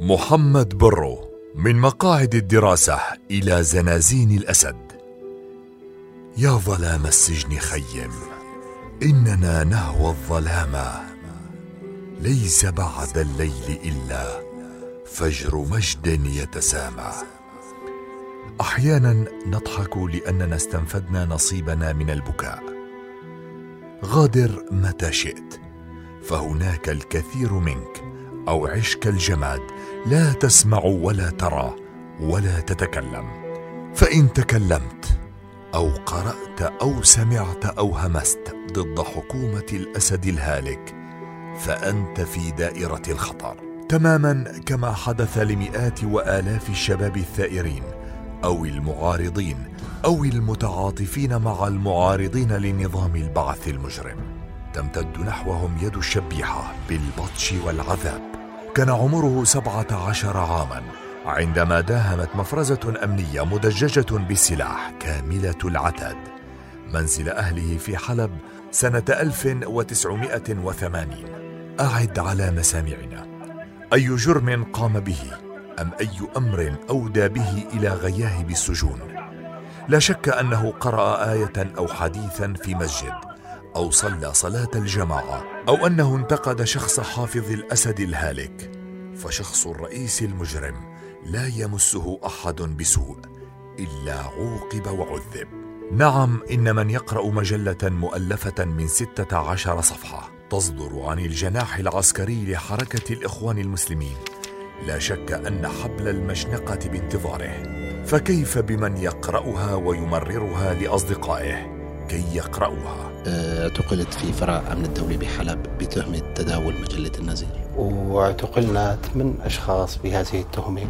محمد برو من مقاعد الدراسة إلى زنازين الأسد. يا ظلام السجن خيم إننا نهوى الظلام. ليس بعد الليل إلا فجر مجد يتسامى. أحيانا نضحك لأننا استنفدنا نصيبنا من البكاء. غادر متى شئت فهناك الكثير منك. أو عش كالجماد لا تسمع ولا ترى ولا تتكلم. فإن تكلمت أو قرأت أو سمعت أو همست ضد حكومة الأسد الهالك فأنت في دائرة الخطر. تماما كما حدث لمئات وآلاف الشباب الثائرين أو المعارضين أو المتعاطفين مع المعارضين لنظام البعث المجرم. تمتد نحوهم يد الشبيحة بالبطش والعذاب. كان عمره سبعة عشر عاما عندما داهمت مفرزة أمنية مدججة بالسلاح كاملة العتاد. منزل أهله في حلب سنة 1980 أعد على مسامعنا. أي جرم قام به؟ أم أي أمر أودى به إلى غياهب السجون؟ لا شك أنه قرأ آية أو حديثا في مسجد. أو صلى صلاة الجماعة أو أنه انتقد شخص حافظ الأسد الهالك. فشخص الرئيس المجرم لا يمسه أحد بسوء إلا عوقب وعذب. نعم إن من يقرأ مجلة مؤلفة من ستة عشر صفحة تصدر عن الجناح العسكري لحركة الإخوان المسلمين. لا شك أن حبل المشنقة بانتظاره. فكيف بمن يقرأها ويمررها لأصدقائه؟ كي يقرأوها. اعتقلت في فرع أمن الدولي بحلب بتهمة تداول مجلة النزير. واعتقلنا ثمان أشخاص بهذه التهمة.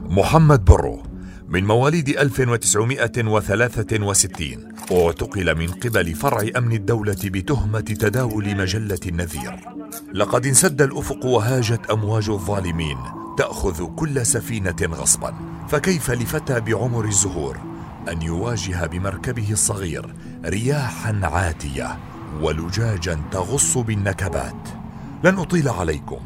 محمد برو من مواليد 1963 اعتقل من قبل فرع أمن الدولة بتهمة تداول مجلة النذير لقد انسد الأفق وهاجت أمواج الظالمين تأخذ كل سفينة غصبا. فكيف لفتى بعمر الزهور؟ أن يواجه بمركبه الصغير رياحا عاتية ولجاجا تغص بالنكبات. لن أطيل عليكم.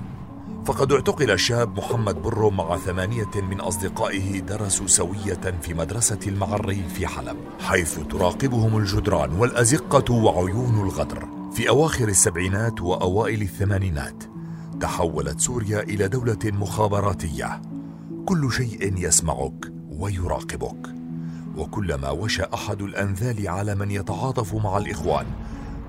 فقد اعتقل الشاب محمد برو مع ثمانية من أصدقائه درسوا سوية في مدرسة المعري في حلب حيث تراقبهم الجدران والأزقة وعيون الغدر. في أواخر السبعينات وأوائل الثمانينات تحولت سوريا إلى دولة مخابراتية. كل شيء يسمعك ويراقبك. وكلما وشى أحد الأنذال على من يتعاطف مع الإخوان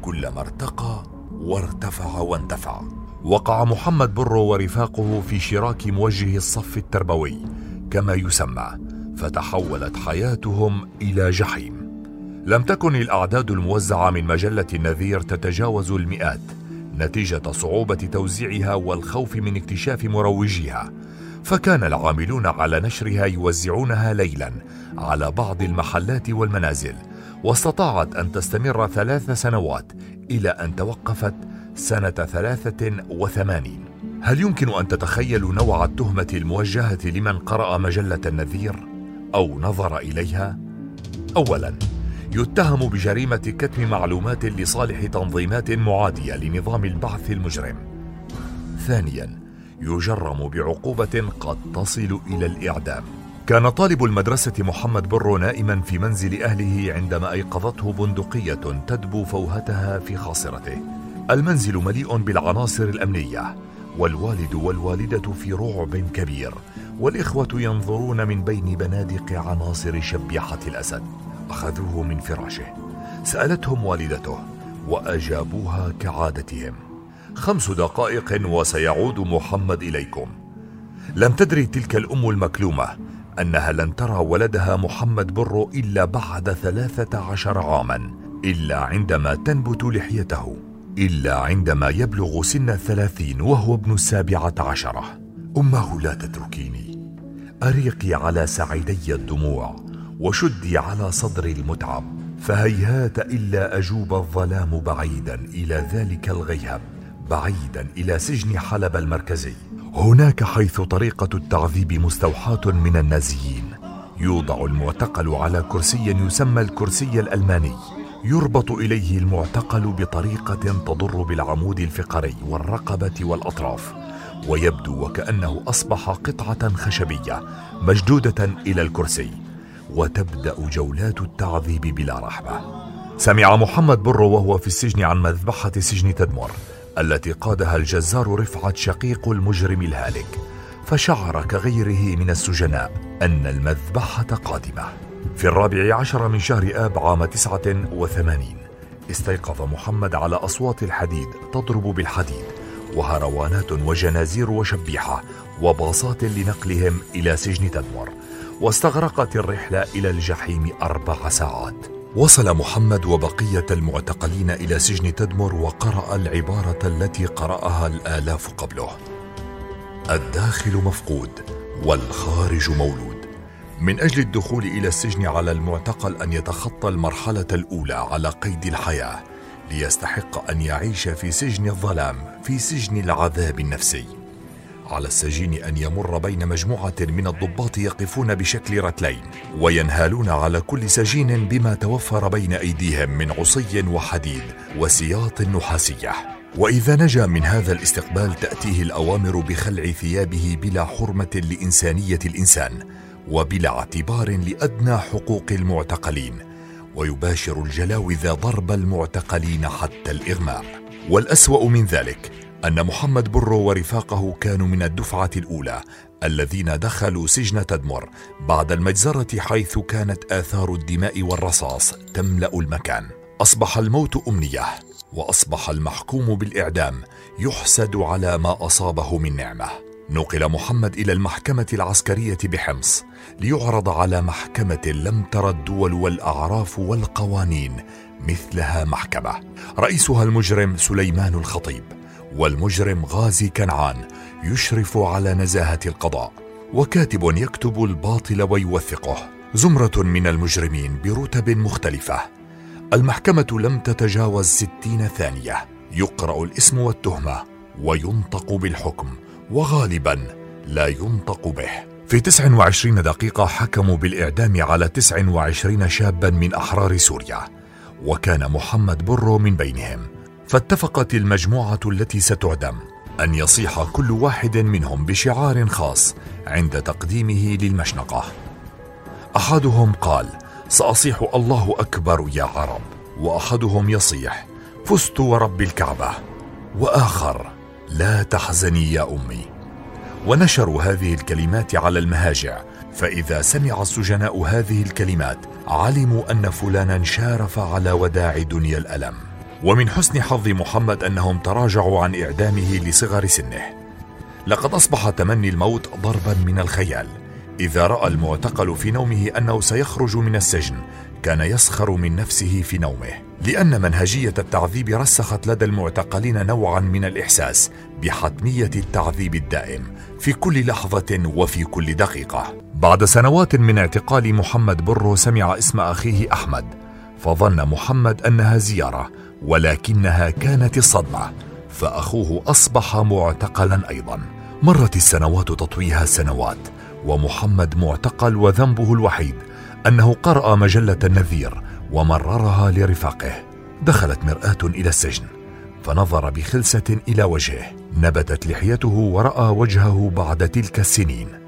كلما ارتقى وارتفع وانتفع. وقع محمد برو ورفاقه في شراك موجه الصف التربوي كما يسمى فتحولت حياتهم إلى جحيم. لم تكن الأعداد الموزعة من مجلة النذير تتجاوز المئات نتيجة صعوبة توزيعها والخوف من اكتشاف مروجيها. فكان العاملون على نشرها يوزعونها ليلا على بعض المحلات والمنازل واستطاعت أن تستمر ثلاث سنوات إلى أن توقفت سنة ثلاثة وثمانين. هل يمكن أن تتخيلوا نوع التهمة الموجهة لمن قرأ مجلة النذير أو نظر إليها؟ اولا يتهم بجريمة كتم معلومات لصالح تنظيمات معادية لنظام البعث المجرم. ثانيا يجرم بعقوبة قد تصل إلى الإعدام. كان طالب المدرسة محمد برو نائما في منزل أهله عندما أيقظته بندقية تدبو فوهتها في خاصرته. المنزل مليء بالعناصر الأمنية، والوالد والوالدة في رعب كبير، والإخوة ينظرون من بين بنادق عناصر شبيحة الأسد. أخذوه من فراشه. سألتهم والدته، وأجابوها كعادتهم. خمس دقائق وسيعود محمد إليكم. لم تدري تلك الأم المكلومة أنها لن ترى ولدها محمد برو إلا بعد ثلاثة عشر عاما إلا عندما تنبت لحيته إلا عندما يبلغ سن الثلاثين وهو ابن السابعة عشرة. امه لا تتركيني. أريقي على سعيدي الدموع وشدي على صدري المتعب فهيهات إلا أجوب الظلام بعيدا إلى ذلك الغيهب. بعيدا إلى سجن حلب المركزي. هناك حيث طريقة التعذيب مستوحاة من النازيين. يوضع المعتقل على كرسي يسمى الكرسي الألماني. يربط إليه المعتقل بطريقة تضر بالعمود الفقري والرقبة والأطراف. ويبدو وكأنه أصبح قطعة خشبية مشدودة إلى الكرسي. وتبدأ جولات التعذيب بلا رحمة. سمع محمد برو وهو في السجن عن مذبحة سجن تدمر. التي قادها الجزار رفعت شقيق المجرم الهالك فشعر كغيره من السجناء أن المذبحة قادمة. في الرابع عشر من شهر آب عام تسعة وثمانين استيقظ محمد على أصوات الحديد تضرب بالحديد وهروانات وجنازير وشبيحة وباصات لنقلهم إلى سجن تدمر واستغرقت الرحلة إلى الجحيم أربع ساعات. وصل محمد وبقية المعتقلين إلى سجن تدمر وقرأ العبارة التي قرأها الآلاف قبله. الداخل مفقود والخارج مولود. من أجل الدخول إلى السجن على المعتقل أن يتخطى المرحلة الأولى على قيد الحياة ليستحق أن يعيش في سجن الظلام في سجن العذاب النفسي. على السجين أن يمر بين مجموعة من الضباط يقفون بشكل رتلين وينهالون على كل سجين بما توفر بين أيديهم من عصي وحديد وسياط نحاسية. وإذا نجا من هذا الاستقبال تأتيه الأوامر بخلع ثيابه بلا حرمة لإنسانية الإنسان وبلا اعتبار لأدنى حقوق المعتقلين ويباشر الجلاوذ ضرب المعتقلين حتى الإغماء والأسوأ من ذلك أن محمد برو ورفاقه كانوا من الدفعة الأولى الذين دخلوا سجن تدمر بعد المجزرة حيث كانت آثار الدماء والرصاص تملأ المكان. أصبح الموت أمنية وأصبح المحكوم بالإعدام يحسد على ما أصابه من نعمة. نقل محمد إلى المحكمة العسكرية بحمص ليعرض على محكمة لم تر الدول والأعراف والقوانين مثلها محكمة. رئيسها المجرم سليمان الخطيب. والمجرم غازي كنعان يشرف على نزاهة القضاء وكاتب يكتب الباطل ويوثقه. زمرة من المجرمين برتب مختلفة. المحكمة لم تتجاوز ستين ثانية. يقرأ الاسم والتهمة وينطق بالحكم وغالبا لا ينطق به. في 29 دقيقة حكموا بالإعدام على 29 شابا من أحرار سوريا وكان محمد برو من بينهم. فاتفقت المجموعة التي ستعدم أن يصيح كل واحد منهم بشعار خاص عند تقديمه للمشنقة. أحدهم قال سأصيح الله أكبر يا عرب. وأحدهم يصيح فزت ورب الكعبة. وآخر لا تحزني يا أمي. ونشروا هذه الكلمات على المهاجع فإذا سمع السجناء هذه الكلمات علموا أن فلانا شارف على وداع دنيا الألم. ومن حسن حظ محمد أنهم تراجعوا عن إعدامه لصغر سنه. لقد أصبح تمني الموت ضربا من الخيال اذا رأى المعتقل في نومه أنه سيخرج من السجن كان يسخر من نفسه في نومه. لأن منهجية التعذيب رسخت لدى المعتقلين نوعا من الإحساس بحتمية التعذيب الدائم في كل لحظة وفي كل دقيقة. بعد سنوات من اعتقال محمد برو سمع اسم أخيه أحمد فظن محمد أنها زيارة ولكنها كانت الصدمه فأخوه أصبح معتقلا أيضا. مرت السنوات تطويها سنوات ومحمد معتقل وذنبه الوحيد أنه قرأ مجلة النذير ومررها لرفاقه. دخلت مرآة إلى السجن فنظر بخلسة إلى وجهه نبتت لحيته ورأى وجهه بعد تلك السنين.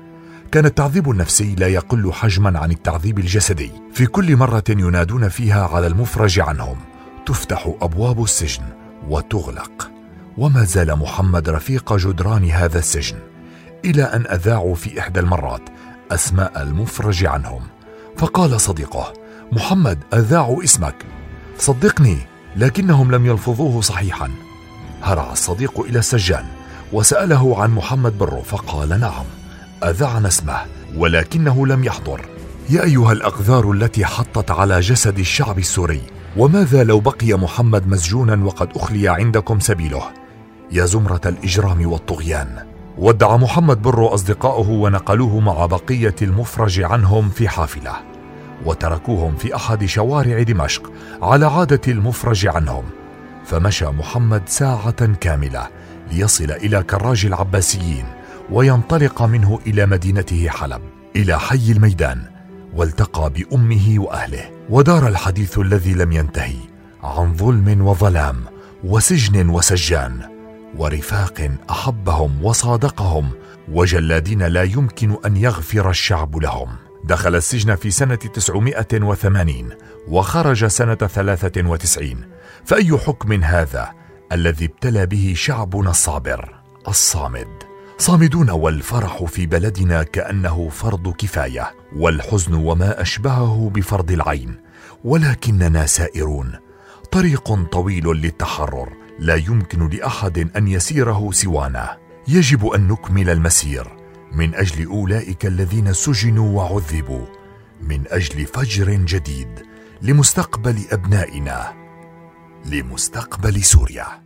كان التعذيب النفسي لا يقل حجما عن التعذيب الجسدي. في كل مرة ينادون فيها على المفرج عنهم تفتح أبواب السجن وتغلق. وما زال محمد رفيق جدران هذا السجن إلى أن أذاعوا في إحدى المرات أسماء المفرج عنهم. فقال صديقه محمد أذاعوا اسمك. صدقني لكنهم لم يلفظوه صحيحا. هرع الصديق إلى السجان وسأله عن محمد برو فقال نعم. اذعن اسمه ولكنه لم يحضر. يا أيها الأقذار التي حطت على جسد الشعب السوري وماذا لو بقي محمد مسجونا وقد أخلي عندكم سبيله؟ يا زمرة الإجرام والطغيان. ودع محمد برو أصدقاؤه ونقلوه مع بقية المفرج عنهم في حافلة. وتركوهم في أحد شوارع دمشق على عادة المفرج عنهم. فمشى محمد ساعة كاملة ليصل إلى كراج العباسيين. وينطلق منه إلى مدينته حلب إلى حي الميدان والتقى بأمه وأهله. ودار الحديث الذي لم ينتهي عن ظلم وظلام وسجن وسجان ورفاق أحبهم وصادقهم وجلادين لا يمكن أن يغفر الشعب لهم. دخل السجن في سنة 980 وخرج سنة 93 فأي حكم هذا الذي ابتلى به شعبنا الصابر؟ الصامد. صامدون والفرح في بلدنا كأنه فرض كفاية والحزن وما أشبهه بفرض العين. ولكننا سائرون. طريق طويل للتحرر لا يمكن لأحد أن يسيره سوانا. يجب أن نكمل المسير. من أجل أولئك الذين سجنوا وعذبوا. من أجل فجر جديد. لمستقبل أبنائنا. لمستقبل سوريا.